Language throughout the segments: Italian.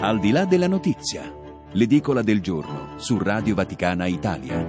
Al di là della notizia, l'edicola del giorno su Radio Vaticana Italia.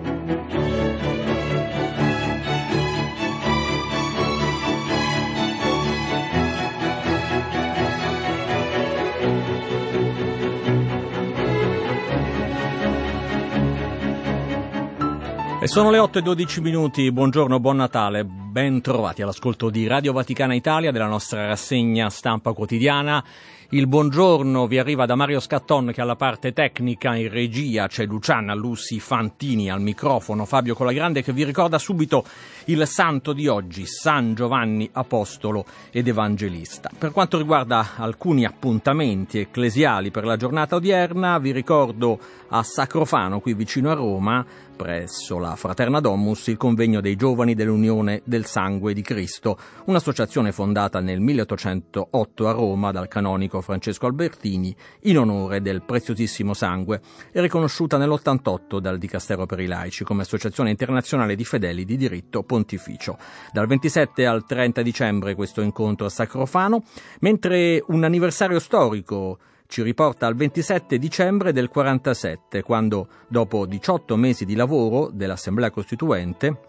E sono le 8 e 12 minuti, buongiorno, buon Natale, ben trovati all'ascolto di Radio Vaticana Italia della nostra rassegna stampa quotidiana. Il buongiorno vi arriva da Mario Scatton che alla parte tecnica in regia c'è Luciana Lusi Fantini al microfono, Fabio Colagrande che vi ricorda subito il santo di oggi, San Giovanni Apostolo ed Evangelista. Per quanto riguarda alcuni appuntamenti ecclesiali per la giornata odierna, vi ricordo a Sacrofano, qui vicino a Roma, presso la Fraterna Domus, il convegno dei giovani dell'Unione del Sangue di Cristo, un'associazione fondata nel 1808 a Roma dal canonico Francesco Albertini in onore del preziosissimo sangue e riconosciuta nell'88 dal Dicastero per i laici come associazione internazionale di fedeli di diritto pontificio. Dal 27 al 30 dicembre questo incontro a Sacrofano, mentre un anniversario storico ci riporta al 27 dicembre del 47, quando, dopo 18 mesi di lavoro dell'Assemblea Costituente,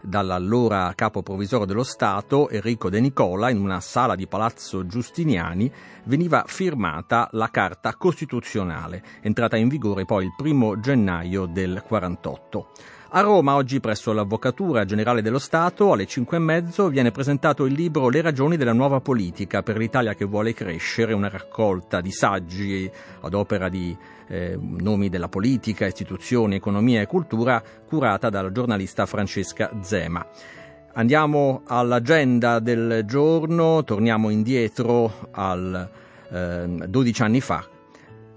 dall'allora capo provvisorio dello Stato, Enrico De Nicola, in una sala di Palazzo Giustiniani, veniva firmata la Carta Costituzionale, entrata in vigore poi il primo gennaio del 48. A Roma, oggi presso l'Avvocatura Generale dello Stato, alle 5 e mezzo, viene presentato il libro Le ragioni della nuova politica per l'Italia che vuole crescere, una raccolta di saggi ad opera di eh, nomi della politica, istituzioni, economia e cultura, curata dal giornalista Francesca Zema. Andiamo all'agenda del giorno, torniamo indietro al eh, 12 anni fa,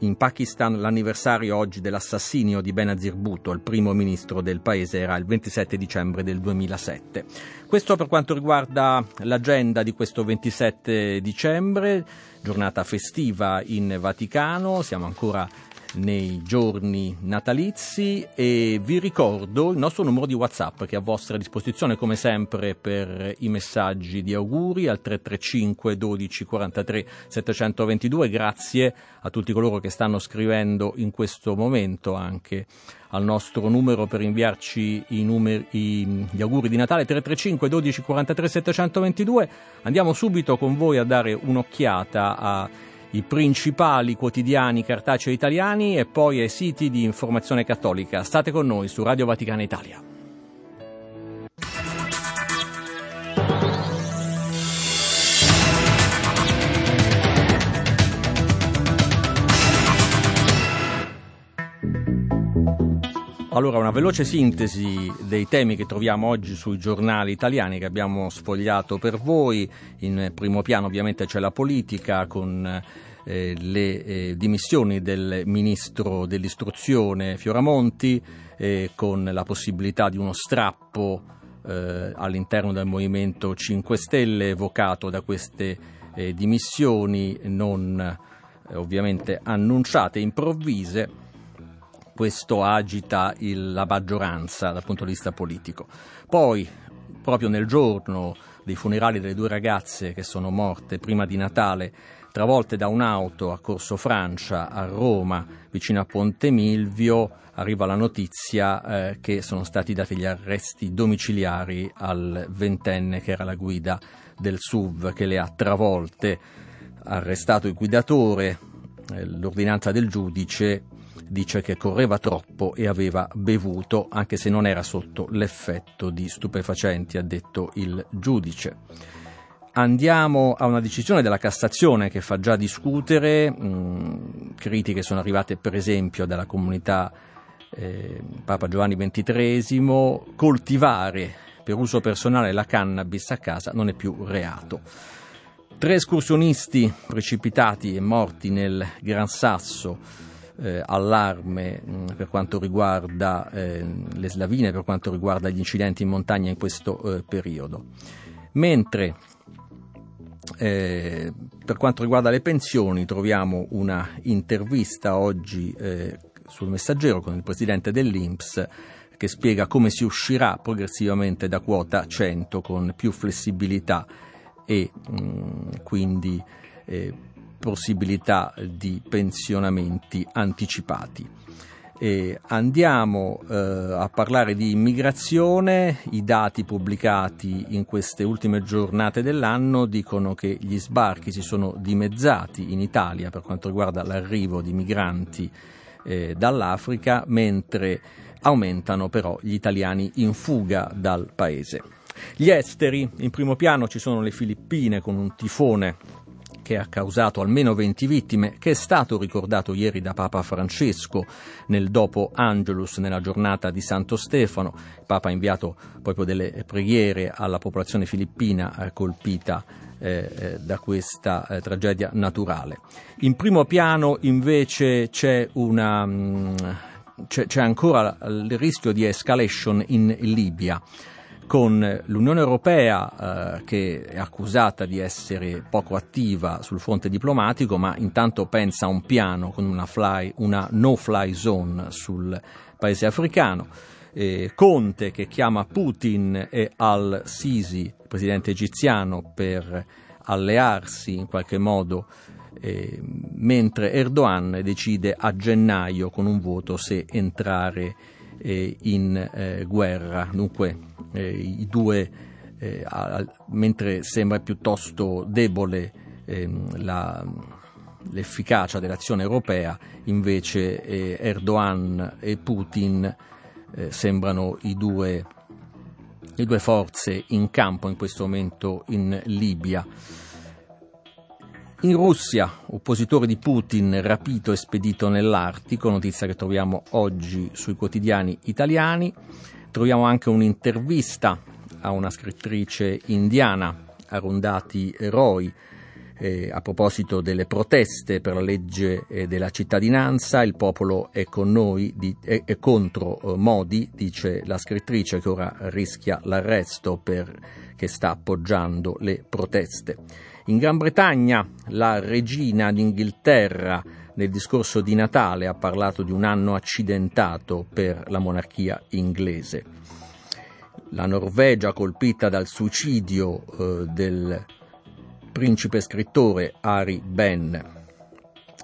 in Pakistan l'anniversario oggi dell'assassinio di Benazir Bhutto, il primo ministro del paese, era il 27 dicembre del 2007. Questo per quanto riguarda l'agenda di questo 27 dicembre, giornata festiva in Vaticano, siamo ancora nei giorni natalizi e vi ricordo il nostro numero di WhatsApp che è a vostra disposizione come sempre per i messaggi di auguri al 335 12 43 722. Grazie a tutti coloro che stanno scrivendo in questo momento anche al nostro numero per inviarci i numeri, gli auguri di Natale 335 12 43 722. Andiamo subito con voi a dare un'occhiata a i principali quotidiani cartacei italiani e poi ai siti di informazione cattolica. State con noi su Radio Vaticana Italia. Allora, una veloce sintesi dei temi che troviamo oggi sui giornali italiani che abbiamo sfogliato per voi. In primo piano ovviamente c'è la politica con eh, le eh, dimissioni del ministro dell'istruzione Fioramonti, eh, con la possibilità di uno strappo eh, all'interno del Movimento 5 Stelle evocato da queste eh, dimissioni non ovviamente annunciate, improvvise questo agita il, la maggioranza dal punto di vista politico. Poi, proprio nel giorno dei funerali delle due ragazze che sono morte prima di Natale, travolte da un'auto a Corso Francia a Roma, vicino a Ponte Milvio, arriva la notizia eh, che sono stati dati gli arresti domiciliari al ventenne che era la guida del SUV che le ha travolte, arrestato il guidatore, eh, l'ordinanza del giudice dice che correva troppo e aveva bevuto, anche se non era sotto l'effetto di stupefacenti, ha detto il giudice. Andiamo a una decisione della Cassazione che fa già discutere, mm, critiche sono arrivate per esempio dalla comunità eh, Papa Giovanni XXIII, coltivare per uso personale la cannabis a casa non è più reato. Tre escursionisti precipitati e morti nel Gran Sasso eh, allarme mh, mm, per quanto riguarda eh, le slavine, per quanto riguarda gli incidenti in montagna in questo eh, periodo. Mentre eh, per quanto riguarda le pensioni troviamo una intervista oggi eh, sul messaggero con il presidente dell'Inps che spiega come si uscirà progressivamente da quota 100 con più flessibilità e mh, mm, quindi eh, possibilità di pensionamenti anticipati. E andiamo eh, a parlare di immigrazione. I dati pubblicati in queste ultime giornate dell'anno dicono che gli sbarchi si sono dimezzati in Italia per quanto riguarda l'arrivo di migranti eh, dall'Africa, mentre aumentano però gli italiani in fuga dal paese. Gli esteri, in primo piano ci sono le Filippine con un tifone che ha causato almeno 20 vittime, che è stato ricordato ieri da Papa Francesco nel dopo Angelus nella giornata di Santo Stefano. Il Papa ha inviato proprio delle preghiere alla popolazione filippina eh, colpita eh, eh, da questa eh, tragedia naturale. In primo piano invece c'è, una, mh, mm, c'è, c'è ancora il rischio di escalation in Libia con l'Unione Europea eh, che è accusata di essere poco attiva sul fronte diplomatico, ma intanto pensa a un piano con una, fly, una no-fly zone sul paese africano. Eh, Conte che chiama Putin e al-Sisi, presidente egiziano, per allearsi in qualche modo eh, mentre Erdogan decide a gennaio con un voto se entrare eh, in eh, guerra. Dunque eh, i due, eh, a, mentre sembra piuttosto debole ehm, la, l'efficacia dell'azione europea, invece eh, Erdogan e Putin sembrano i due, le due forze in campo in questo momento in Libia. In Russia, oppositore di Putin rapito e spedito nell'Artico, notizia che troviamo oggi sui quotidiani italiani. Troviamo anche un'intervista a una scrittrice indiana, Arundati Roy, eh, a proposito delle proteste per la legge eh, della cittadinanza, il popolo è con noi, di, è, è, contro eh, Modi, dice la scrittrice che ora rischia l'arresto perché sta appoggiando le proteste. In Gran Bretagna la regina d'Inghilterra nel discorso di Natale ha parlato di un anno accidentato per la monarchia inglese. La Norvegia colpita dal suicidio eh, del principe scrittore Ari Ben.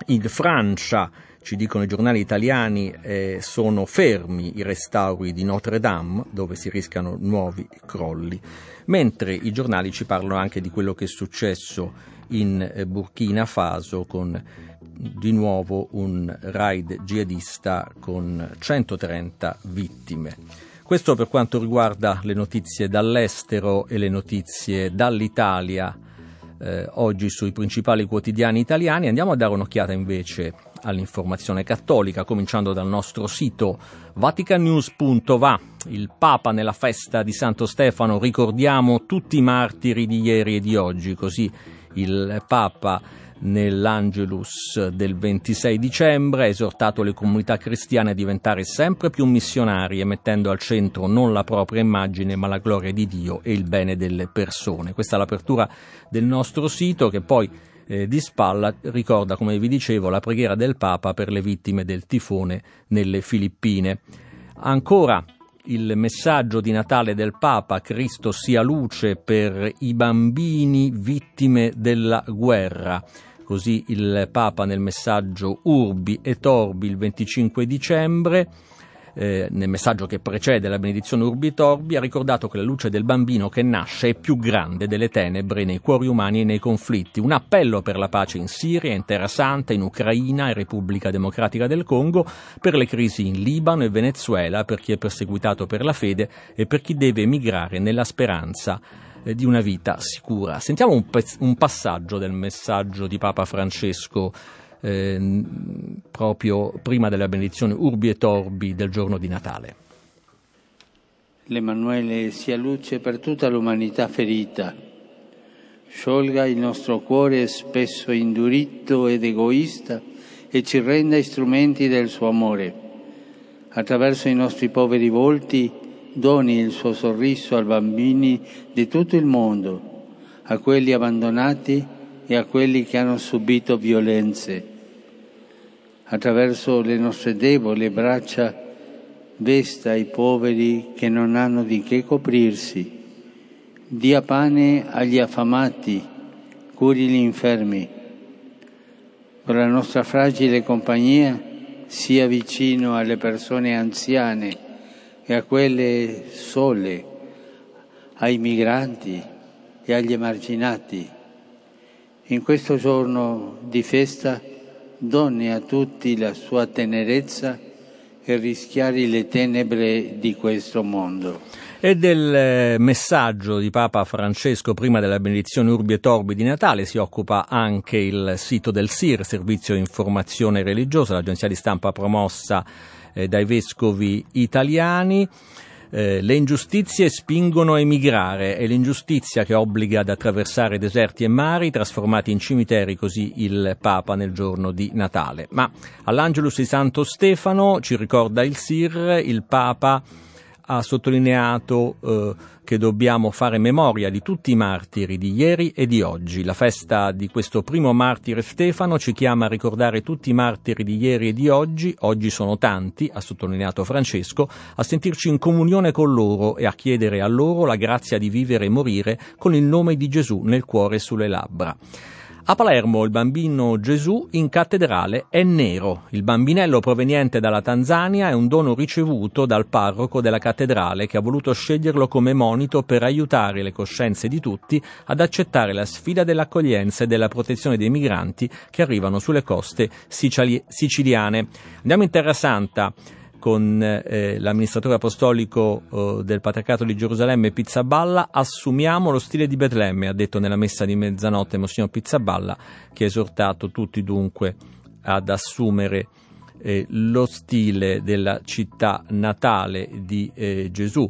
In Francia ci dicono i giornali italiani, eh, sono fermi i restauri di Notre Dame, dove si rischiano nuovi crolli, mentre i giornali ci parlano anche di quello che è successo in eh, Burkina Faso con di nuovo un raid jihadista con 130 vittime. Questo per quanto riguarda le notizie dall'estero e le notizie dall'Italia eh, oggi sui principali quotidiani italiani. Andiamo a dare un'occhiata invece all'informazione cattolica, cominciando dal nostro sito vaticanews.va. Il Papa nella festa di Santo Stefano, ricordiamo tutti i martiri di ieri e di oggi, così il Papa nell'Angelus del 26 dicembre ha esortato le comunità cristiane a diventare sempre più missionarie, mettendo al centro non la propria immagine, ma la gloria di Dio e il bene delle persone. Questa è l'apertura del nostro sito che poi eh, di spalla ricorda, come vi dicevo, la preghiera del Papa per le vittime del tifone nelle Filippine. Ancora il messaggio di Natale del Papa, Cristo sia luce per i bambini vittime della guerra. Così il Papa nel messaggio Urbi e Torbi il 25 dicembre eh, nel messaggio che precede la benedizione Urbi Torbi, ha ricordato che la luce del bambino che nasce è più grande delle tenebre nei cuori umani e nei conflitti. Un appello per la pace in Siria, in Terra Santa, in Ucraina e Repubblica Democratica del Congo, per le crisi in Libano e Venezuela, per chi è perseguitato per la fede e per chi deve emigrare nella speranza di una vita sicura. Sentiamo un, pezz- un passaggio del messaggio di Papa Francesco eh, proprio prima della benedizione Urbi e Torbi del giorno di Natale. L'Emanuele sia luce per tutta l'umanità ferita, sciolga il nostro cuore spesso indurito ed egoista e ci renda strumenti del suo amore. Attraverso i nostri poveri volti doni il suo sorriso ai bambini di tutto il mondo, a quelli abbandonati e a quelli che hanno subito violenze. Attraverso le nostre deboli braccia vesta i poveri che non hanno di che coprirsi. Dia pane agli affamati, curi gli infermi. con la nostra fragile compagnia, sia vicino alle persone anziane e a quelle sole, ai migranti e agli emarginati. In questo giorno di festa doni a tutti la sua tenerezza e rischiari le tenebre di questo mondo. E del eh, messaggio di Papa Francesco prima della benedizione Urbi e Torbi di Natale si occupa anche il sito del SIR, Servizio Informazione Religiosa, l'agenzia di stampa promossa eh, dai vescovi italiani. Eh, le ingiustizie spingono a emigrare, è l'ingiustizia che obbliga ad attraversare deserti e mari trasformati in cimiteri, così il Papa nel giorno di Natale. Ma all'Angelus di Santo Stefano, ci ricorda il Sir, il Papa ha sottolineato eh, che dobbiamo fare memoria di tutti i martiri di ieri e di oggi. La festa di questo primo martire Stefano ci chiama a ricordare tutti i martiri di ieri e di oggi, oggi sono tanti, ha sottolineato Francesco, a sentirci in comunione con loro e a chiedere a loro la grazia di vivere e morire con il nome di Gesù nel cuore e sulle labbra. A Palermo il bambino Gesù in cattedrale è nero. Il bambinello proveniente dalla Tanzania è un dono ricevuto dal parroco della cattedrale che ha voluto sceglierlo come monito per aiutare le coscienze di tutti ad accettare la sfida dell'accoglienza e della protezione dei migranti che arrivano sulle coste sicili- siciliane. Andiamo in Terra Santa con eh, l'amministratore apostolico eh, del Patriarcato di Gerusalemme Pizzaballa, assumiamo lo stile di Betlemme, ha detto nella messa di mezzanotte Monsignor Pizzaballa, che ha esortato tutti dunque ad assumere eh, lo stile della città natale di eh, Gesù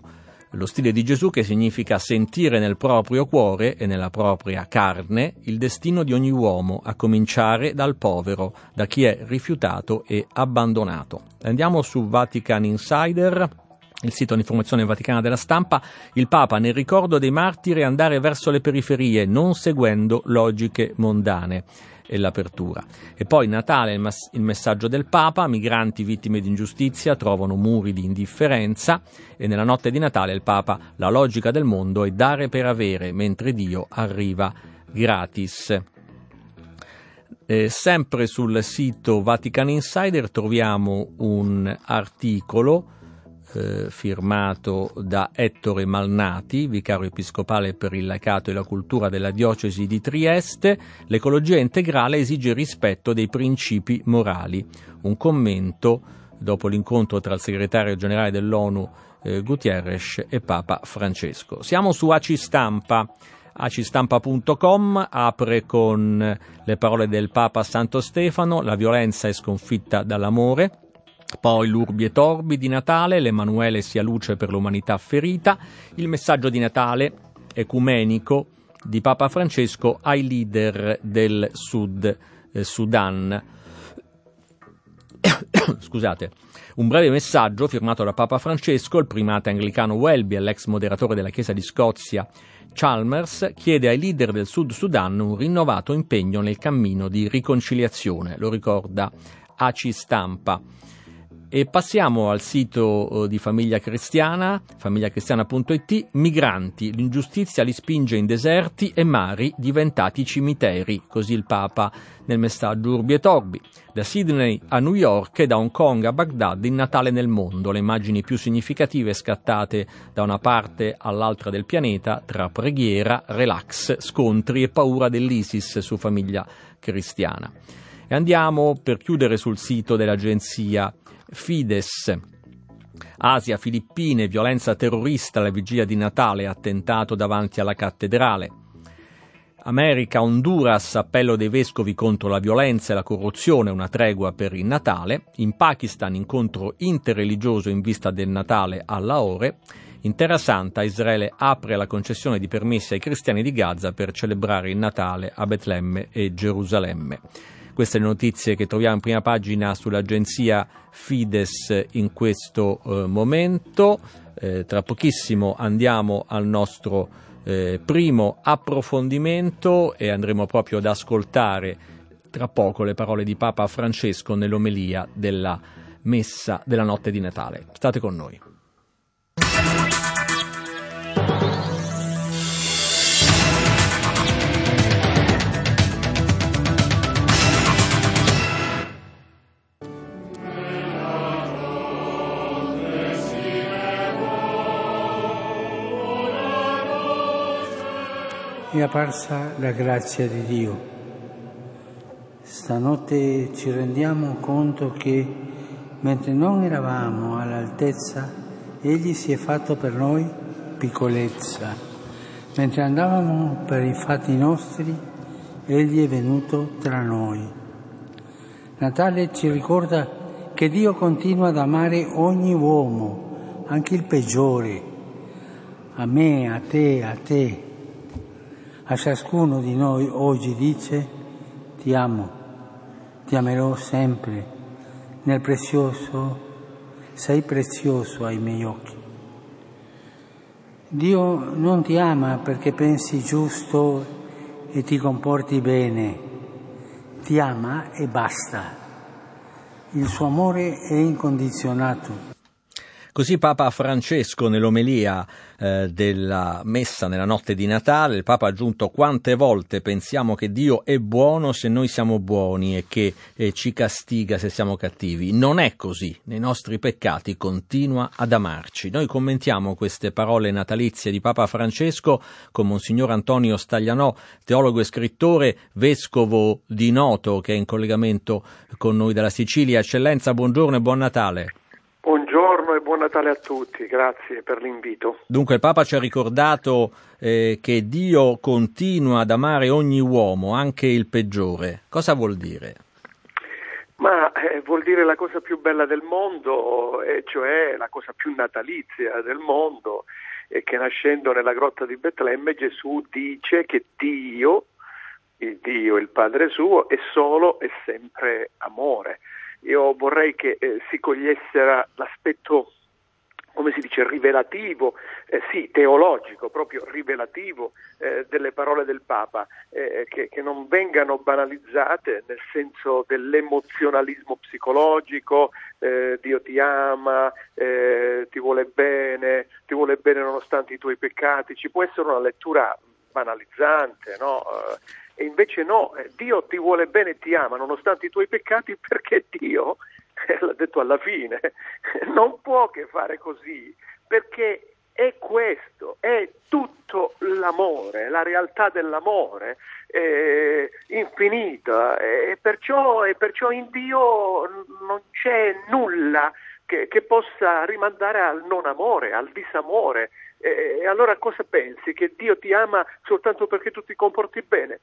lo stile di Gesù che significa sentire nel proprio cuore e nella propria carne il destino di ogni uomo, a cominciare dal povero, da chi è rifiutato e abbandonato. Andiamo su Vatican Insider. Il sito di informazione vaticana della stampa, il Papa nel ricordo dei martiri andare verso le periferie, non seguendo logiche mondane e l'apertura. E poi Natale, il, mas- il messaggio del Papa, migranti vittime di ingiustizia trovano muri di indifferenza e nella notte di Natale il Papa, la logica del mondo è dare per avere, mentre Dio arriva gratis. Eh, sempre sul sito Vatican Insider troviamo un articolo eh, firmato da Ettore Malnati, vicario episcopale per il laicato e la cultura della diocesi di Trieste, l'ecologia integrale esige rispetto dei principi morali. Un commento dopo l'incontro tra il segretario generale dell'ONU eh, Gutierrez e Papa Francesco. Siamo su ACI Stampa acistampa.com apre con le parole del Papa Santo Stefano, la violenza è sconfitta dall'amore, poi l'Urbi e Torbi di Natale, l'Emanuele sia luce per l'umanità ferita, il messaggio di Natale ecumenico di Papa Francesco ai leader del Sud eh, Sudan. Scusate, un breve messaggio firmato da Papa Francesco, il primate anglicano Welby e l'ex moderatore della Chiesa di Scozia Chalmers chiede ai leader del Sud Sudan un rinnovato impegno nel cammino di riconciliazione, lo ricorda ACI Stampa. E passiamo al sito eh, di Famiglia Cristiana, famigliacristiana.it, migranti, l'ingiustizia li spinge in deserti e mari diventati cimiteri, così il Papa nel messaggio Urbi e Torbi. Da Sydney a New York e da Hong Kong a Baghdad il Natale nel mondo, le immagini più significative scattate da una parte all'altra del pianeta tra preghiera, relax, scontri e paura dell'ISIS su Famiglia Cristiana. E andiamo per chiudere sul sito dell'agenzia Fides. Asia, Filippine, violenza terrorista alla vigilia di Natale, attentato davanti alla cattedrale. America, Honduras, appello dei vescovi contro la violenza e la corruzione, una tregua per il Natale. In Pakistan, incontro interreligioso in vista del Natale a Lahore. In Terra Santa, Israele apre la concessione di permessi ai cristiani di Gaza per celebrare il Natale a Betlemme e Gerusalemme. Queste le notizie che troviamo in prima pagina sull'agenzia Fides in questo eh, momento. Eh, tra pochissimo andiamo al nostro eh, primo approfondimento e andremo proprio ad ascoltare tra poco le parole di Papa Francesco nell'omelia della messa della notte di Natale. State con noi. È apparsa la grazia di Dio. Stanotte ci rendiamo conto che mentre non eravamo all'altezza, Egli si è fatto per noi piccolezza. Mentre andavamo per i fatti nostri, Egli è venuto tra noi. Natale ci ricorda che Dio continua ad amare ogni uomo, anche il peggiore, a me, a te, a te. A ciascuno di noi oggi dice ti amo, ti amerò sempre, nel prezioso, sei prezioso ai miei occhi. Dio non ti ama perché pensi giusto e ti comporti bene, ti ama e basta. Il suo amore è incondizionato. Così Papa Francesco nell'omelia eh, della messa nella notte di Natale, il Papa ha aggiunto quante volte pensiamo che Dio è buono se noi siamo buoni e che eh, ci castiga se siamo cattivi. Non è così, nei nostri peccati continua ad amarci. Noi commentiamo queste parole natalizie di Papa Francesco con Monsignor Antonio Staglianò, teologo e scrittore, vescovo di Noto che è in collegamento con noi dalla Sicilia. Eccellenza, buongiorno e buon Natale. Buongiorno e buon Natale a tutti, grazie per l'invito. Dunque il Papa ci ha ricordato eh, che Dio continua ad amare ogni uomo, anche il peggiore. Cosa vuol dire? Ma eh, vuol dire la cosa più bella del mondo, e cioè la cosa più natalizia del mondo, e che nascendo nella grotta di Betlemme Gesù dice che Dio, il Dio, il Padre suo, è solo e sempre amore io vorrei che eh, si cogliesse l'aspetto come si dice, rivelativo, eh, sì, teologico, proprio rivelativo eh, delle parole del Papa, eh, che, che, non vengano banalizzate nel senso dell'emozionalismo psicologico, eh, Dio ti ama, eh, ti vuole bene, ti vuole bene nonostante i tuoi peccati, ci può essere una lettura banalizzante, no? Eh, e invece no, eh, Dio ti vuole bene e ti ama nonostante i tuoi peccati perché Dio, l'ha detto alla fine, non può che fare così perché è questo, è tutto l'amore, la realtà dell'amore eh, infinita e perciò, e perciò, in Dio non c'è nulla che, che possa rimandare al non amore, al disamore. E allora cosa pensi? Che Dio ti ama soltanto perché tu ti comporti bene?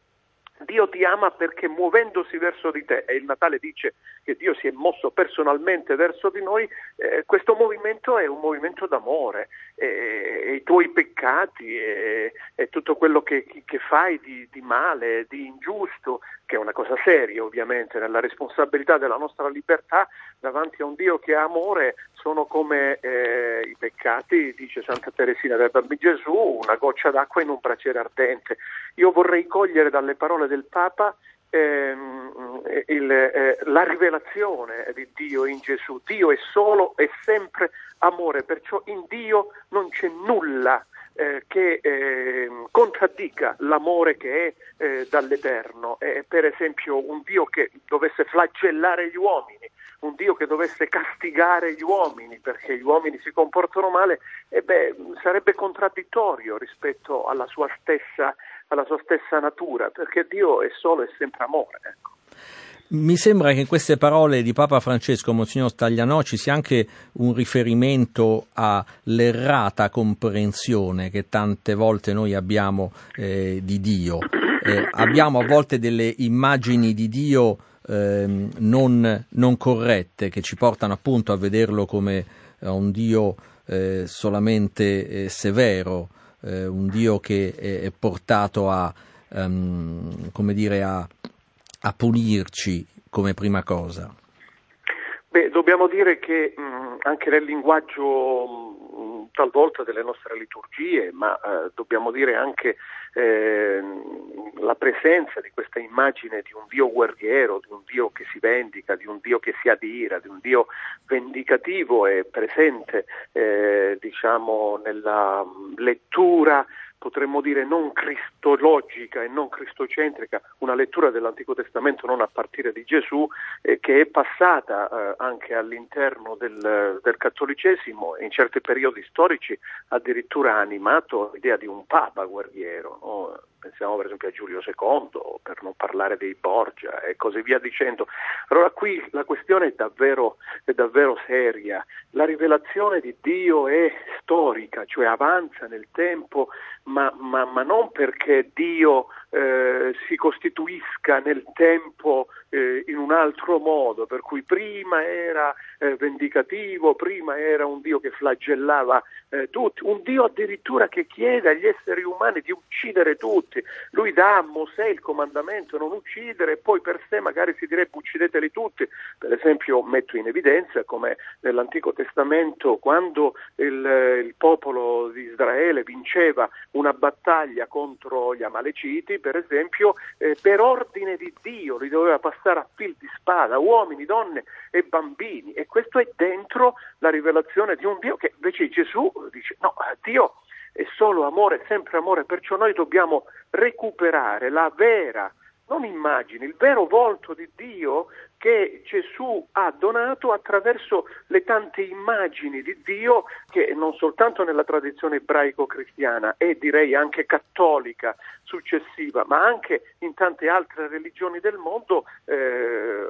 Dio ti ama perché muovendosi verso di te, e il Natale dice che Dio si è mosso personalmente verso di noi, eh, questo movimento è un movimento d'amore e, i tuoi peccati e, e tutto quello che, che fai di, di, male, di ingiusto, che è una cosa seria ovviamente, nella responsabilità della nostra libertà davanti a un Dio che è amore, sono come eh, i peccati, dice Santa Teresina del Bambino Gesù, una goccia d'acqua in un braciere ardente. Io vorrei cogliere dalle parole del Papa ehm, il, eh, la rivelazione di Dio in Gesù. Dio è solo e sempre amore, perciò in Dio non c'è nulla eh, che eh, contraddica l'amore che è eh, dall'Eterno. per esempio un Dio che dovesse flagellare gli uomini, un Dio che dovesse castigare gli uomini perché gli uomini si comportano male, eh beh, sarebbe contraddittorio rispetto alla sua, stessa, alla sua stessa natura, perché Dio è solo e sempre amore. Ecco. Mi sembra che in queste parole di Papa Francesco, Monsignor Staglianò, ci sia anche un riferimento all'errata comprensione che tante volte noi abbiamo eh, di Dio. Eh, abbiamo a volte delle immagini di Dio eh, non, non, corrette che ci portano appunto a vederlo come eh, un Dio eh, solamente eh, un Dio che è, è portato a, um, dire, a a punirci come prima cosa? Beh, dobbiamo dire che mh, anche nel linguaggio mh, talvolta delle nostre liturgie, ma eh, dobbiamo dire anche eh, la presenza di questa immagine di un Dio guerriero, di un Dio che si vendica, di un Dio che si adira, di un Dio vendicativo è presente eh, diciamo, nella lettura potremmo dire non cristologica e non cristocentrica, una lettura dell'Antico Testamento non a partire di Gesù, eh, che è passata eh, anche all'interno del, del, cattolicesimo e in certi periodi storici addirittura ha animato l'idea di un papa guerriero. No? Pensiamo per esempio a Giulio II, per non parlare dei Borgia e così via dicendo. Allora qui la questione è davvero, è davvero seria, la rivelazione di Dio è storica, cioè avanza nel tempo, ma, ma, ma non perché Dio eh, si costituisca nel tempo eh, in un altro modo, per cui prima era eh, vendicativo, prima era un Dio che flagellava eh, tutti, un Dio addirittura che chiede agli esseri umani di uccidere tutti. Lui dà a Mosè il comandamento non uccidere e poi per sé magari si direbbe uccideteli tutti. Per esempio metto in evidenza come nell'Antico Testamento quando il, il popolo di Israele vinceva una battaglia contro gli Amaleciti, per esempio, eh, per ordine di Dio li doveva passare a fil di spada, uomini, donne e bambini. E questo è dentro la rivelazione di un Dio che invece Gesù dice no, Dio è solo amore, sempre amore, perciò noi dobbiamo recuperare la vera non immagini, il vero volto di Dio che Gesù ha donato attraverso le tante immagini di Dio che non soltanto nella tradizione ebraico-cristiana e direi anche cattolica successiva, ma anche in tante altre religioni del mondo eh,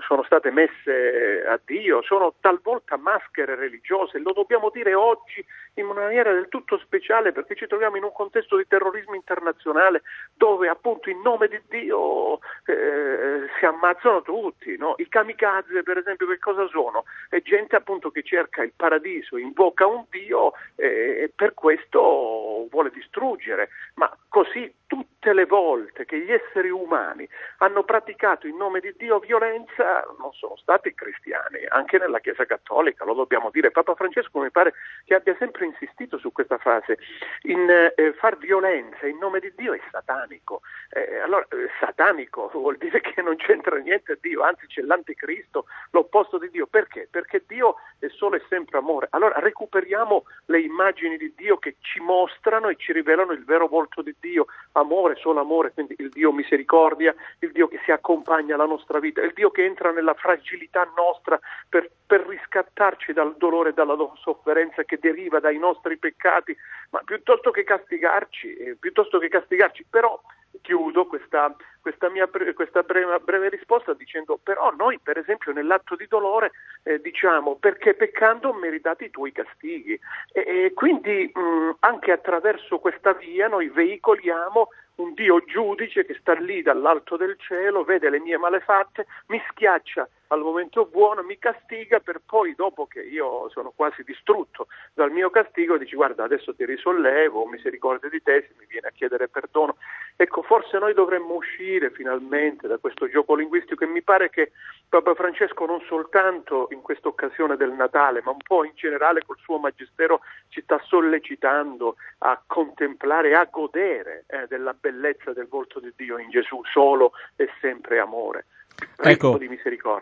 sono state messe a Dio, sono talvolta maschere religiose, lo dobbiamo dire oggi in una maniera del tutto speciale perché ci troviamo in un contesto di terrorismo internazionale dove appunto in nome di Dio eh, si ammazzano tutti no? I kamikaze per esempio che cosa sono? È gente appunto che cerca il paradiso, invoca un Dio eh, e per questo vuole distruggere, ma così tutte le volte che gli esseri umani hanno praticato in nome di Dio violenza non sono stati cristiani, anche nella Chiesa Cattolica, lo dobbiamo dire. Papa Francesco mi pare che abbia sempre insistito su questa frase, in eh, far violenza in nome di Dio è satanico. Eh, allora, eh, satanico vuol dire che non c'entra niente Dio, anzi c'è l'anticristo, l'opposto di Dio. Perché? Perché Dio è solo e sempre amore. Allora recuperiamo le immagini di Dio che ci mostrano e ci rivelano il vero volto di Dio, amore, solo amore, quindi il Dio misericordia, il Dio che si accompagna alla nostra vita, il Dio che entra nella fragilità nostra per, per riscattarci dal dolore e dalla sofferenza che deriva dai nostri peccati, ma piuttosto che castigarci, eh, piuttosto che castigarci, però chiudo questa, questa mia questa breve, breve, risposta dicendo però noi per esempio nell'atto di dolore eh, diciamo perché peccando ho meritato i tuoi castighi e, e quindi mh, anche attraverso questa via noi veicoliamo un Dio giudice che sta lì dall'alto del cielo, vede le mie malefatte, mi schiaccia al momento buono, mi castiga per poi dopo che io sono quasi distrutto dal mio castigo dici guarda adesso ti risollevo, misericordia di te se mi viene a chiedere perdono. Ecco, forse noi dovremmo uscire finalmente da questo gioco linguistico e mi pare che Papa Francesco non soltanto in questa occasione del Natale, ma un po' in generale col suo magistero ci sta sollecitando a contemplare, a godere eh, della bellezza del volto di Dio in Gesù, solo e sempre amore. Ecco,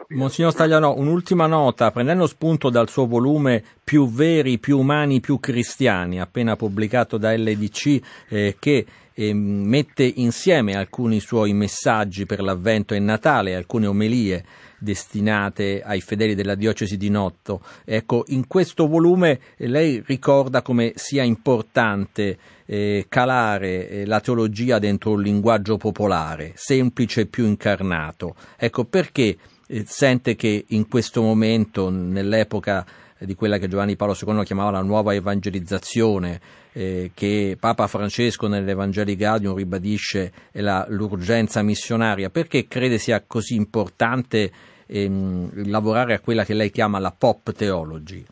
Monsignor Stagliano, un'ultima nota, prendendo spunto dal suo volume Più veri, più umani, più cristiani, appena pubblicato da LDC, eh, che eh, mette insieme alcuni suoi messaggi per l'Avvento e Natale, alcune omelie destinate ai fedeli della diocesi di Notto. Ecco, in questo volume eh, lei ricorda come sia importante eh, calare eh, la teologia dentro un linguaggio popolare, semplice e più incarnato. Ecco, perché eh, sente che in questo momento, nell'epoca di quella che Giovanni Paolo II chiamava la nuova evangelizzazione, eh, che Papa Francesco nell'Evangeli Gaudium ribadisce la, l'urgenza missionaria, perché crede sia così importante ehm, lavorare a quella che lei chiama la pop theology?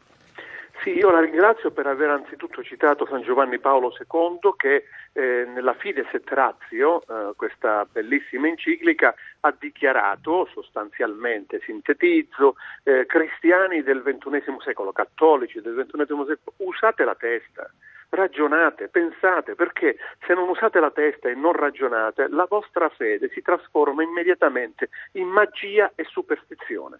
Sì, io la ringrazio per aver anzitutto citato San Giovanni Paolo II che eh, nella Fides et Ratio, eh, questa bellissima enciclica, ha dichiarato sostanzialmente, sintetizzo, eh, cristiani del XXI secolo, cattolici del XXI secolo, usate la testa, ragionate, pensate, perché se non usate la testa e non ragionate, la vostra fede si trasforma immediatamente in magia e superstizione.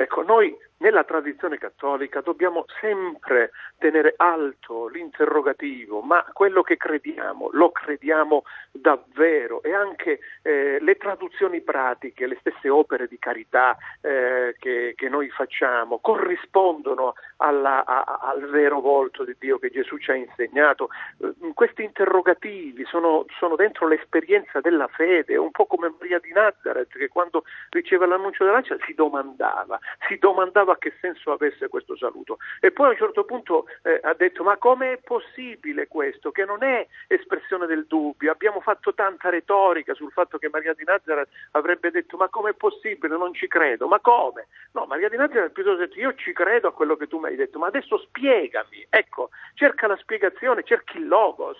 Ecco, noi nella tradizione cattolica dobbiamo sempre tenere alto l'interrogativo, ma quello che crediamo lo crediamo davvero e anche eh, le traduzioni pratiche, le stesse opere di carità eh, che, che, noi facciamo corrispondono alla, a, al vero volto di Dio che Gesù ci ha insegnato. Eh, questi interrogativi sono, sono, dentro l'esperienza della fede, un po' come Maria di Nazareth che quando riceve l'annuncio dell'angelo si domandava, si domandava che senso avesse questo saluto. E poi a un certo punto eh, ha detto ma come è possibile questo? Che non è espressione del dubbio, abbiamo fatto tanta retorica sul fatto che Maria di Nazareth avrebbe detto ma com'è possibile, non ci credo, ma come? No, Maria di Nazareth piuttosto ha detto io ci credo a quello che tu mi hai detto, ma adesso spiegami, ecco, cerca la spiegazione, cerchi il logos.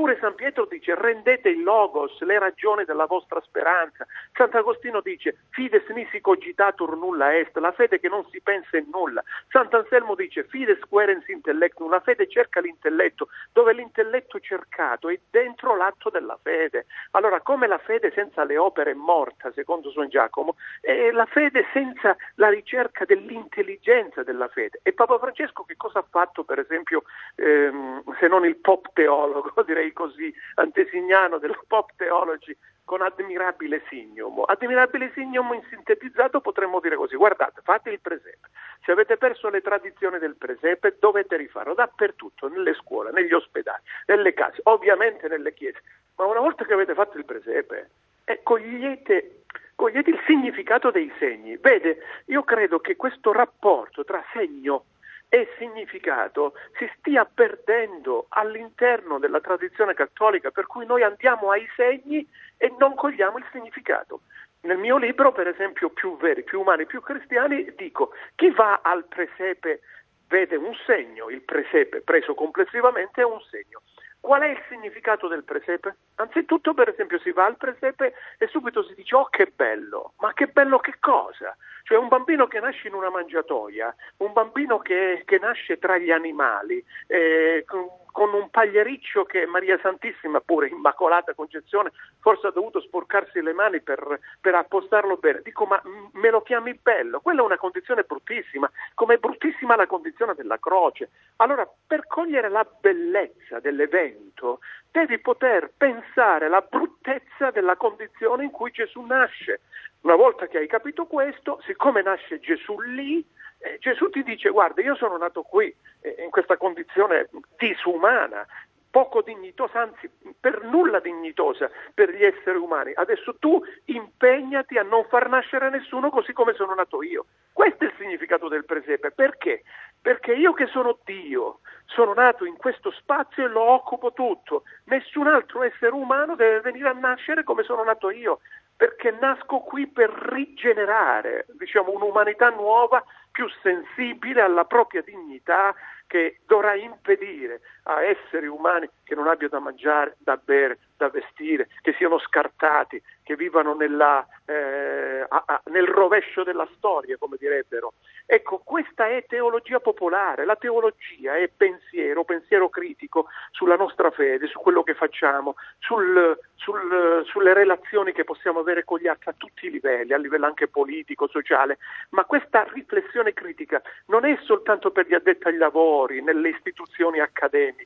Pure San Pietro dice rendete il logos, le ragioni della vostra speranza. Sant'Agostino dice fides nisi cogitatur nulla est, la fede che non si pensa in nulla. Sant'Anselmo dice fides querens intellectum, la fede cerca l'intelletto, dove l'intelletto cercato è dentro l'atto della fede. Allora come la fede senza le opere è morta, secondo San Giacomo, è la fede senza la ricerca dell'intelligenza della fede. E Papa Francesco che cosa ha fatto per esempio ehm, se non il pop teologo, direi direi così, antesignano della pop theology con admirabile signum. Admirabile signum in sintetizzato potremmo dire così, guardate, fate il presepe. Se avete perso le tradizioni del presepe dovete rifarlo dappertutto, nelle scuole, negli ospedali, nelle case, ovviamente nelle chiese. Ma una volta che avete fatto il presepe, eh, cogliete, cogliete il significato dei segni. Vede, io credo che questo rapporto tra segno e significato si stia perdendo all'interno della tradizione cattolica, per cui noi andiamo ai segni e non cogliamo il significato. Nel mio libro, per esempio, più veri, più umani, più cristiani, dico chi va al presepe vede un segno, il presepe preso complessivamente è un segno. Qual è il significato del presepe? Anzitutto, per esempio, si va al presepe e subito si dice: Oh, che bello! Ma che bello che cosa? Cioè, un bambino che nasce in una mangiatoia, un bambino che, che nasce tra gli animali, eh, con, un pagliericcio che Maria Santissima, pure Immacolata Concezione, forse ha dovuto sporcarsi le mani per, per appostarlo bene. Dico, ma me lo chiami bello? Quella è una condizione bruttissima, come è bruttissima la condizione della croce. Allora, per cogliere la bellezza dell'evento, devi poter pensare alla bruttezza della condizione in cui Gesù nasce. Una volta che hai capito questo, siccome nasce Gesù lì, eh, Gesù ti dice guarda io sono nato qui in questa condizione disumana, poco dignitosa, anzi per nulla dignitosa per gli esseri umani. Adesso tu impegnati a non far nascere nessuno così come sono nato io. Questo è il significato del presepe. Perché? Perché io che sono Dio, sono nato in questo spazio e lo occupo tutto. Nessun altro essere umano deve venire a nascere come sono nato io perché nasco qui per rigenerare diciamo, un'umanità nuova più sensibile alla propria dignità che dovrà impedire a esseri umani che non abbiano da mangiare, da bere, da vestire, che siano scartati, che vivano nella, eh, a, a, nel rovescio della storia, come direbbero. Ecco, questa è teologia popolare, la teologia è pensiero, pensiero critico sulla nostra fede, su quello che facciamo, sul, sul, sulle relazioni che possiamo avere con gli altri a tutti i livelli, a livello anche politico, sociale, ma questa riflessione critica non è soltanto per gli addetti ai lavori, nelle istituzioni accademiche,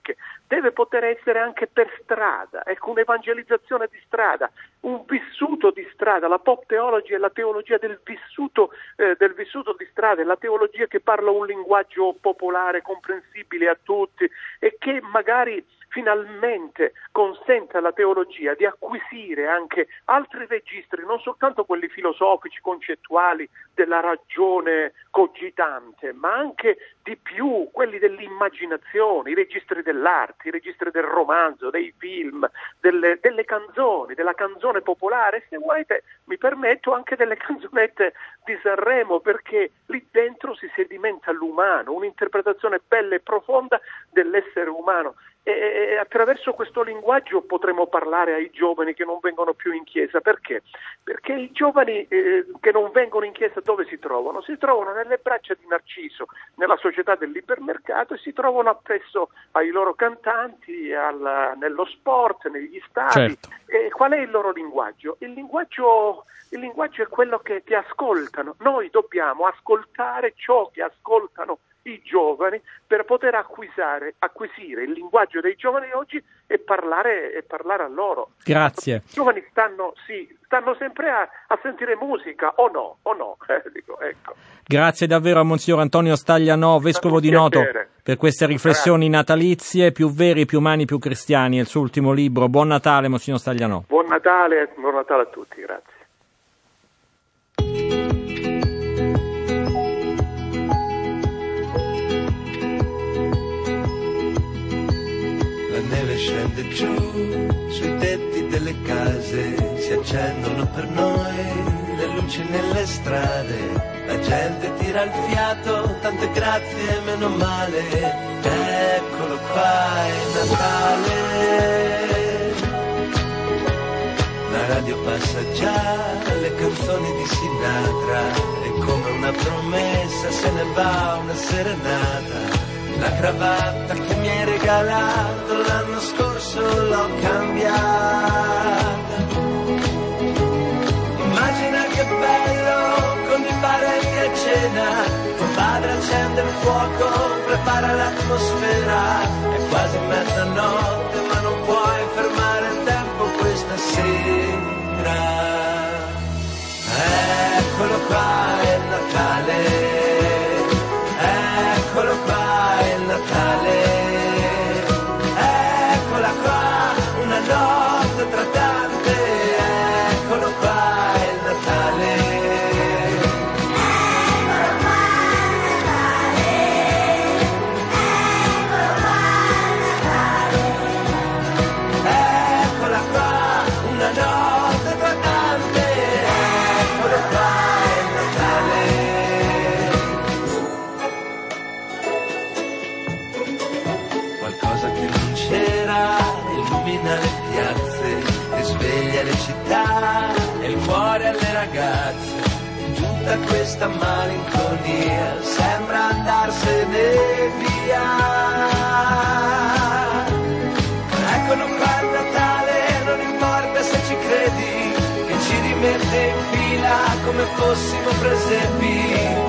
deve poter essere anche per strada, ecco, un'evangelizzazione di strada, un vissuto di strada, la pop theology è la teologia del vissuto, eh, del vissuto di strada, è la teologia che parla un linguaggio popolare, comprensibile a tutti e che magari finalmente consente alla teologia di acquisire anche altri registri, non soltanto quelli filosofici, concettuali, della ragione cogitante, ma anche di più quelli dell'immaginazione, i registri dell'arte, i registri del romanzo, dei film, delle, delle canzoni, della canzone popolare, se volete mi permetto anche delle canzonette di Sanremo, perché lì dentro si sedimenta l'umano, un'interpretazione bella e profonda dell'essere umano e attraverso questo linguaggio potremo parlare ai giovani che non vengono più in chiesa. Perché? Perché i giovani eh, che non vengono in chiesa dove si trovano? Si trovano nelle braccia di Narciso, nella società del trovano appresso ai loro cantanti, al, nello sport, negli stadi. Certo. E qual è il loro linguaggio? Il linguaggio, il linguaggio è quello che ti ascoltano. Noi dobbiamo ascoltare ciò che ascoltano i giovani per poter acquisire, acquisire il linguaggio dei giovani oggi e parlare, e parlare a loro. Grazie. I giovani stanno, sì, stanno sempre a, a, sentire musica, o no, o no. Eh, dico, ecco. Grazie davvero a Monsignor Antonio Staglianò, Vescovo di Noto, per queste riflessioni Grazie. natalizie, più veri, più umani, più cristiani, il suo ultimo libro. Buon Natale, Monsignor Staglianò. Buon Natale, buon Natale a tutti, grazie. Neve scende giù sui tetti delle case, si accendono per noi le luci nelle strade, la gente tira il fiato, tante grazie, meno male, eccolo qua, è Natale. La radio passa già le canzoni di Sinatra e come una promessa se ne va una serenata la cravatta che mi hai regalato l'anno scorso l'ho cambiata. Immagina che bello con i parenti a cena. Tuo padre accende il fuoco, prepara l'atmosfera. È quasi mezzanotte ma non puoi fermare il tempo questa sera. Eccolo qua, questa malinconia sembra andarsene via. Eccolo qua il Natale, non importa se ci credi, che ci rimette in fila come fossimo presepi.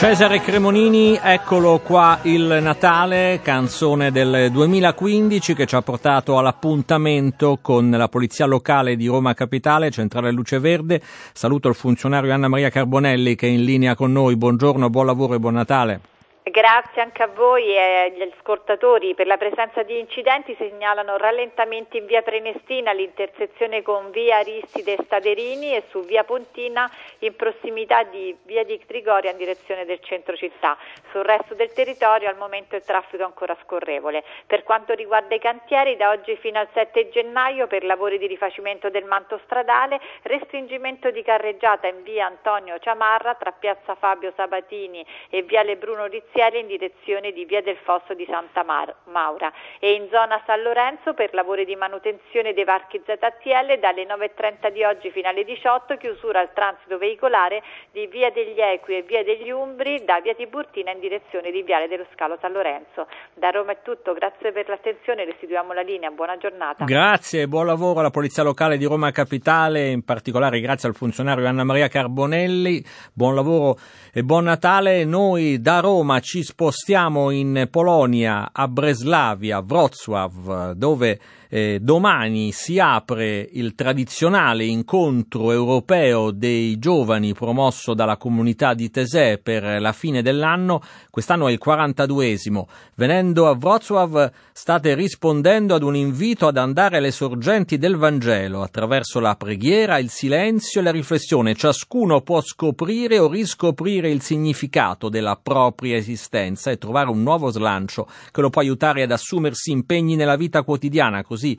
Cesare Cremonini, eccolo qua il Natale, canzone del 2015 che ci ha portato all'appuntamento con la Polizia Locale di Roma Capitale, Centrale Luce Verde. Saluto il funzionario Anna Maria Carbonelli che è in linea con noi. Buongiorno, buon lavoro e buon Natale. Grazie anche a voi e agli ascoltatori. Per la presenza di incidenti segnalano rallentamenti in via Prenestina all'intersezione con via Aristide e Staderini e su via Pontina in prossimità di via di Trigoria in direzione del centro città. Sul resto del territorio al momento il traffico è ancora scorrevole. Per quanto riguarda i cantieri, da oggi fino al 7 gennaio per lavori di rifacimento del manto stradale, restringimento di carreggiata in via Antonio Ciamarra tra piazza Fabio Sabatini e viale Bruno Rizziani parziale in direzione di Via del Fosso di Santa Mar- Maura e in zona San Lorenzo per lavori di manutenzione dei varchi ZTL dalle 9.30 di oggi fino alle 18 chiusura al transito veicolare di Via degli Equi e Via degli Umbri da Via Tiburtina in direzione di Viale dello Scalo San Lorenzo. Da Roma è tutto, grazie per l'attenzione, restituiamo la linea, buona giornata. Grazie, buon lavoro alla Polizia Locale di Roma Capitale, in particolare grazie al funzionario Anna Maria Carbonelli, buon lavoro e buon Natale. Noi da Roma ci spostiamo in Polonia, a Breslavia, Wrocław, dove eh, domani si apre il tradizionale incontro europeo dei giovani promosso dalla comunità di Tesè per la fine dell'anno. Quest'anno è il 42esimo. Venendo a Wrocław state rispondendo ad un invito ad andare alle sorgenti del Vangelo attraverso la preghiera, il silenzio e la riflessione. Ciascuno può scoprire o riscoprire il significato della propria esistenza e trovare un nuovo slancio che lo può aiutare ad assumersi impegni nella vita quotidiana. Così così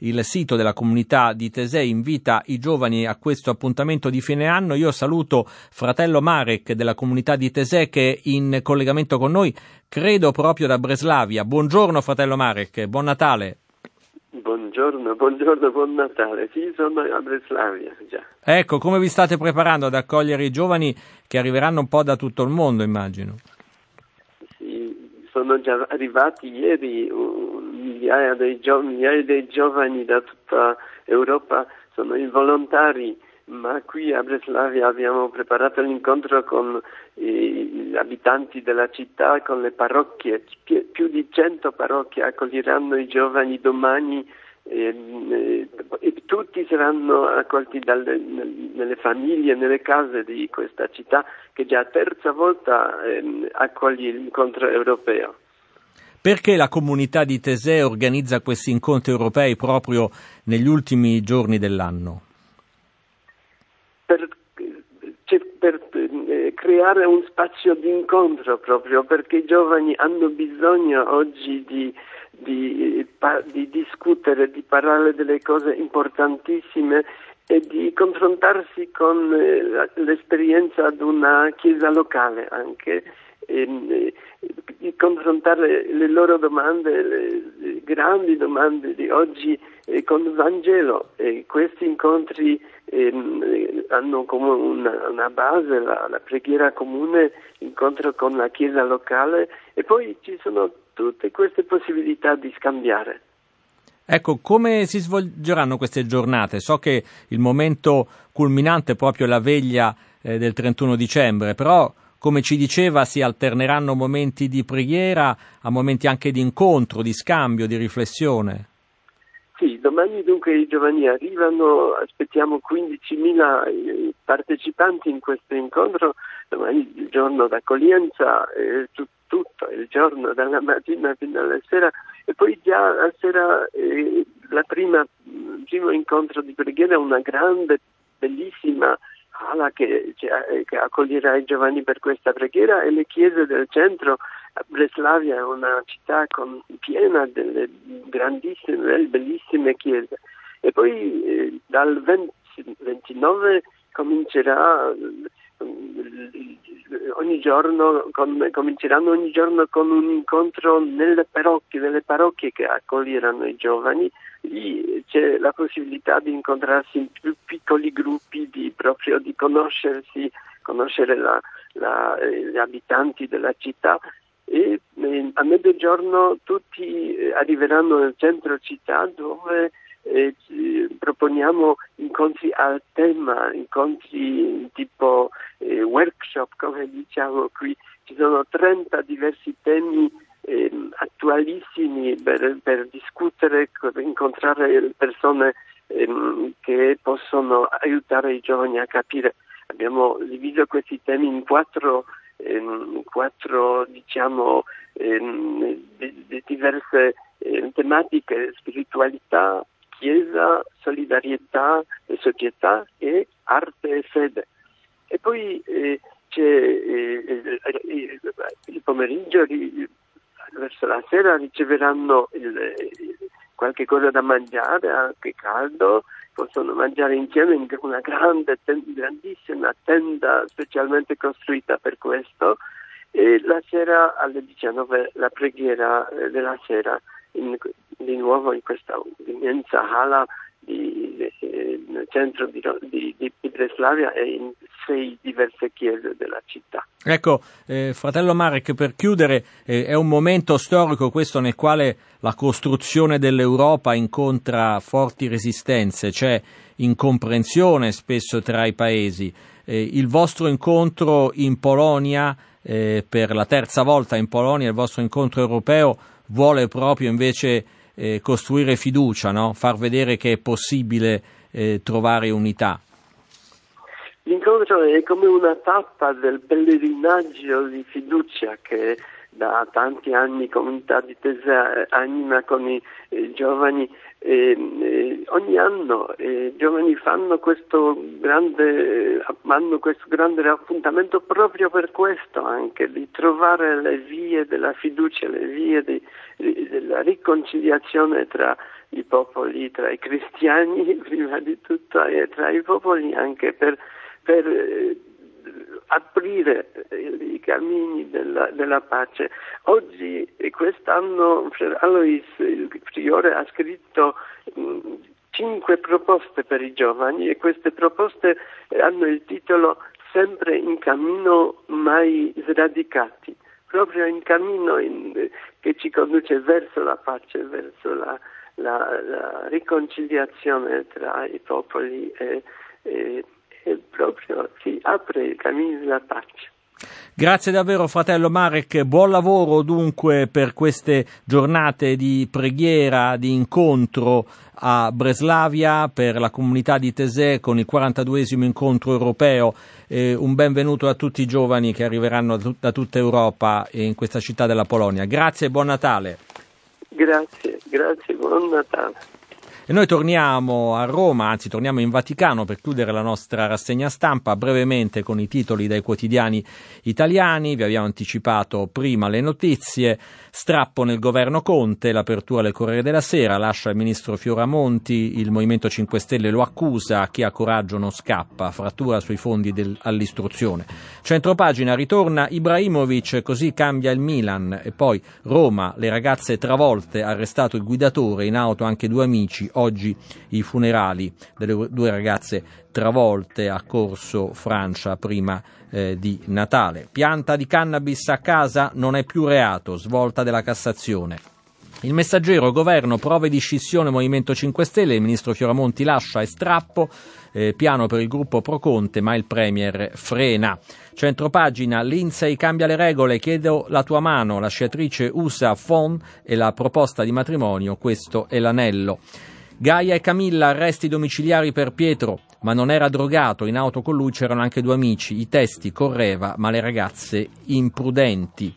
il sito della comunità di Tesei invita i giovani a questo appuntamento di fine anno. Io saluto fratello Marek della comunità di Tesei che è in collegamento con noi, credo proprio da Breslavia. Buongiorno fratello Marek, buon Natale. Buongiorno, buongiorno, buon Natale. Sì, sono a Breslavia già. Ecco, come vi state preparando ad accogliere i giovani che arriveranno un po' da tutto il mondo, immagino? Sì, sono già arrivati ieri migliaia dei, gio- migliaia dei giovani da tutta Europa, sono i volontari ma qui a Breslavia abbiamo preparato l'incontro con gli abitanti della città, con le parrocchie, più di 100 parrocchie accoglieranno i giovani domani e, e, e tutti saranno accolti dalle, nelle famiglie, nelle case di questa città che già terza volta eh, accoglie l'incontro europeo. Perché la comunità di Teseo organizza questi incontri europei proprio negli ultimi giorni dell'anno? per, per eh, creare un spazio di incontro proprio perché i giovani hanno bisogno oggi di, di, di discutere, di parlare delle cose importantissime e di confrontarsi con eh, l'esperienza di una chiesa locale anche, e, di confrontare le loro domande, le grandi domande di oggi eh, con il Vangelo. E questi incontri eh, hanno come una, una base la, la, preghiera comune, incontro con la chiesa locale e poi ci sono tutte queste possibilità di scambiare. Ecco, come si svolgeranno queste giornate? So che il momento culminante è proprio la veglia eh, del 31 dicembre, però come ci diceva si alterneranno momenti di preghiera a momenti anche di incontro, di scambio, di riflessione. Sì, domani dunque i giovani arrivano, aspettiamo 15.000 eh, partecipanti in questo incontro, domani il giorno d'accoglienza, eh, tutto il giorno dalla mattina fino alla sera e poi già a sera eh, la prima, il primo incontro di preghiera, una grande, bellissima sala che, che, accoglierà i giovani per questa preghiera e le chiese del centro. Breslavia è una città con, piena delle grandissime, bellissime chiese. E poi eh, dal 20, 29 comincerà ogni giorno con, cominceranno ogni giorno con un incontro nelle parrocchie, nelle parrocchie che accoglieranno i giovani, lì c'è la possibilità di incontrarsi in più piccoli gruppi, di, proprio di conoscersi, conoscere la, la, gli abitanti della città. E eh, a mezzogiorno tutti eh, arriveranno nel centro città dove eh, proponiamo incontri al tema, incontri tipo eh, workshop, come diciamo qui. Ci sono 30 diversi temi eh, attualissimi per, per, discutere, per incontrare persone ehm, che possono aiutare i giovani a capire. Abbiamo diviso questi temi in quattro, ehm, quattro diciamo, ehm, di, di diverse eh, tematiche, spiritualità, Chiesa, solidarietà e società e arte e fede. E poi eh, c'è eh, eh, il pomeriggio, verso la sera riceveranno il, qualche cosa da mangiare, anche caldo, possono mangiare insieme in una grande, grandissima tenda specialmente costruita per questo. E la sera alle 19 la preghiera eh, della sera in, di nuovo in questa immensa hala di, eh, nel centro di, di, di, Breslavia e in sei diverse chiese della città. Ecco, eh, fratello Marek, per chiudere, eh, è un momento storico questo nel quale la costruzione dell'Europa incontra forti resistenze, c'è incomprensione spesso tra i paesi. Eh, il vostro incontro in Polonia, eh, per la terza volta in Polonia, il vostro incontro europeo, vuole proprio invece eh, costruire fiducia, no? far vedere che è possibile eh, trovare unità. L'incontro è come una tappa del pellegrinaggio di fiducia che da tanti anni comunità di Tesea anima con i eh, giovani e, e, ogni anno i giovani fanno questo grande hanno questo grande appuntamento proprio per questo anche di trovare le vie della fiducia le vie di, di, della riconciliazione tra i popoli tra i cristiani prima di tutto e tra i popoli anche per, per aprire eh, i cammini della, della pace. Oggi, quest'anno, Alois, il priore, ha scritto cinque proposte per i giovani e queste proposte hanno il titolo Sempre in cammino, mai sradicati. proprio in cammino in, che ci conduce verso la pace, verso la, la, la riconciliazione tra i popoli e, e, e proprio si apre i cammini della pace. Grazie davvero fratello Marek, buon lavoro dunque per queste giornate di preghiera, di incontro a Breslavia per la comunità di Tesè con il 42 incontro europeo. Eh, un benvenuto a tutti i giovani che arriveranno da tutta Europa in questa città della Polonia. Grazie e buon Natale. Grazie, grazie, buon Natale. E noi torniamo a Roma, anzi torniamo in Vaticano per chiudere la nostra rassegna stampa brevemente con i titoli dai quotidiani italiani. Vi abbiamo anticipato prima le notizie. Strappo nel governo Conte, l'apertura del Corriere della Sera, lascia il ministro Fioramonti, il Movimento 5 Stelle lo accusa, chi ha coraggio non scappa, frattura sui fondi del, all'istruzione. Centropagina ritorna Ibrahimovic, così cambia il Milan e poi Roma, le ragazze travolte, arrestato il guidatore, in auto anche due amici, oggi i funerali delle due ragazze travolte a Corso Francia prima eh, di Natale. Pianta di cannabis a casa non è più reato, svolta della Cassazione. Il messaggero, governo, prove di scissione Movimento 5 Stelle, il ministro Fioramonti lascia e strappo, eh, piano per il gruppo Pro Conte, ma il Premier frena. Centropagina, Lindsay cambia le regole, chiedo la tua mano, la sciatrice usa phone e la proposta di matrimonio, questo è l'anello. Gaia e Camilla, arresti domiciliari per Pietro, ma non era drogato, in auto con lui c'erano anche due amici, i testi correva, ma le ragazze imprudenti.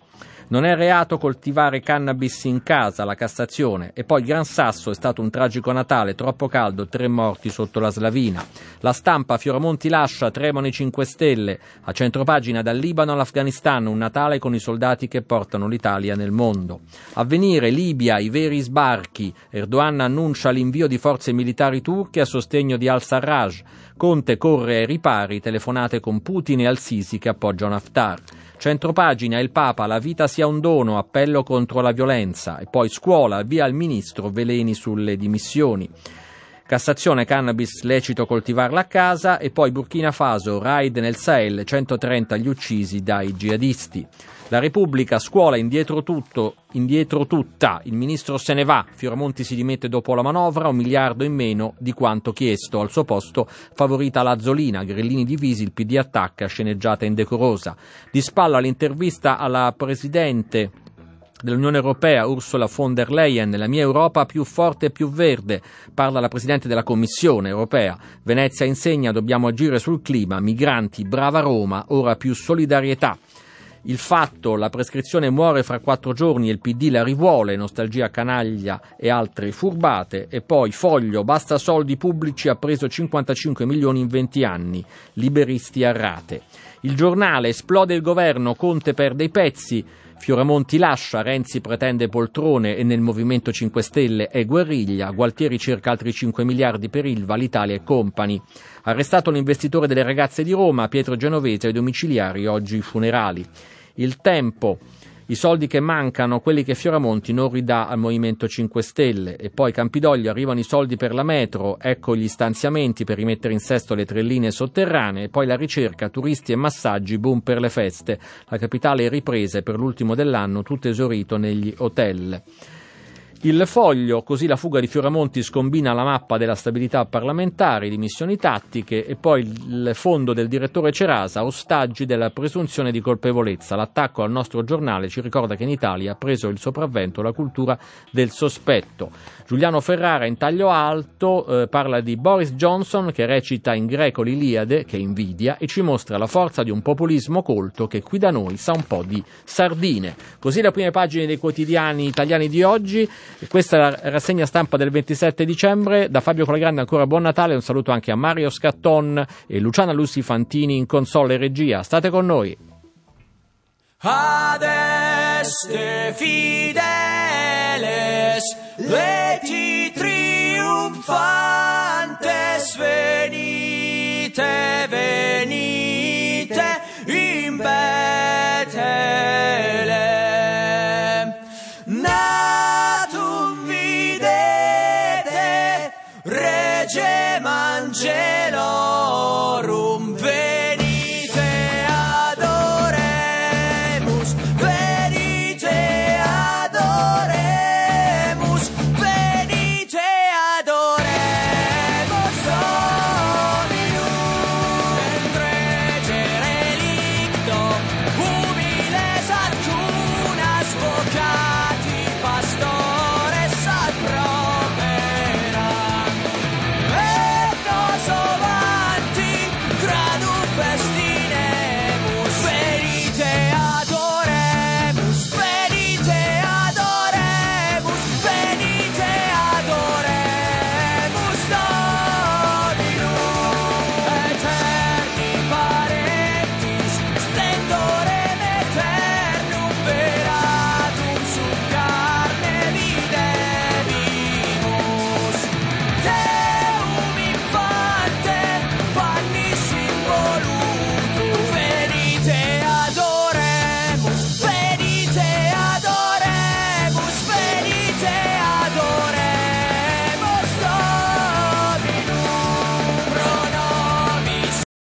Non è reato coltivare cannabis in casa, la Cassazione. E poi Gran Sasso è stato un tragico Natale, troppo caldo, tre morti sotto la slavina. La stampa, Fioramonti lascia, tremano i 5 Stelle. A centropagina dal Libano all'Afghanistan, un Natale con i soldati che portano l'Italia nel mondo. Avvenire, Libia, i veri sbarchi. Erdogan annuncia l'invio di forze militari turche a sostegno di al-Sarraj. Conte corre ai ripari, telefonate con Putin e al-Sisi che appoggiano Haftar. Centropagina, il Papa, la vita sia un dono, appello contro la violenza. E poi scuola, via il ministro, veleni sulle dimissioni. Cassazione, cannabis, lecito coltivarla a casa. E poi Burkina Faso, raid nel Sahel, 130 gli uccisi dai jihadisti. La Repubblica, scuola, indietro tutto, indietro tutta, il ministro se ne va, Fioramonti si dimette dopo la manovra, un miliardo in meno di quanto chiesto, al suo posto favorita Lazzolina, grillini divisi, il PD attacca, sceneggiata indecorosa. Di spalla l'intervista alla Presidente dell'Unione Europea Ursula von der Leyen, la mia Europa più forte e più verde, parla la Presidente della Commissione Europea. Venezia insegna dobbiamo agire sul clima, migranti, brava Roma, ora più solidarietà il fatto, la prescrizione muore fra quattro giorni e il PD la rivuole, nostalgia canaglia e altre furbate, e poi foglio, basta soldi pubblici, ha preso 55 milioni in 20 anni, liberisti a rate. Il giornale, esplode il governo, Conte perde i pezzi, Fioramonti lascia, Renzi pretende poltrone e nel Movimento 5 Stelle è guerriglia, Gualtieri cerca altri 5 miliardi per Ilva, l'Italia e Company. Arrestato l'investitore delle ragazze di Roma, Pietro Genovese ai domiciliari, oggi i funerali. Il tempo, i soldi che mancano, quelli che Fioramonti non ridà al Movimento 5 Stelle e poi Campidoglio arrivano i soldi per la metro, ecco gli stanziamenti per rimettere in sesto le tre linee sotterranee, poi la ricerca, turisti e massaggi, boom per le feste, la capitale è ripresa e per l'ultimo dell'anno tutto esaurito negli hotel. Il foglio, così la fuga di Fioramonti scombina la mappa della stabilità parlamentare, di missioni tattiche e poi il fondo del direttore Cerasa, ostaggi della presunzione di colpevolezza. L'attacco al nostro giornale ci ricorda che in Italia ha preso il sopravvento la cultura del sospetto. Giuliano Ferrara in taglio alto eh, parla di Boris Johnson che recita in greco l'Iliade, che invidia, e ci mostra la forza di un populismo colto che qui da noi sa un po' di sardine. Così le prime pagine dei quotidiani italiani di oggi. Questa è la rassegna stampa del 27 dicembre. Da Fabio Colagrande ancora buon Natale. Un saluto anche a Mario Scatton e Luciana Lusi Fantini in console e regia. State con noi. Ad este fideles leti triumfantes venite venite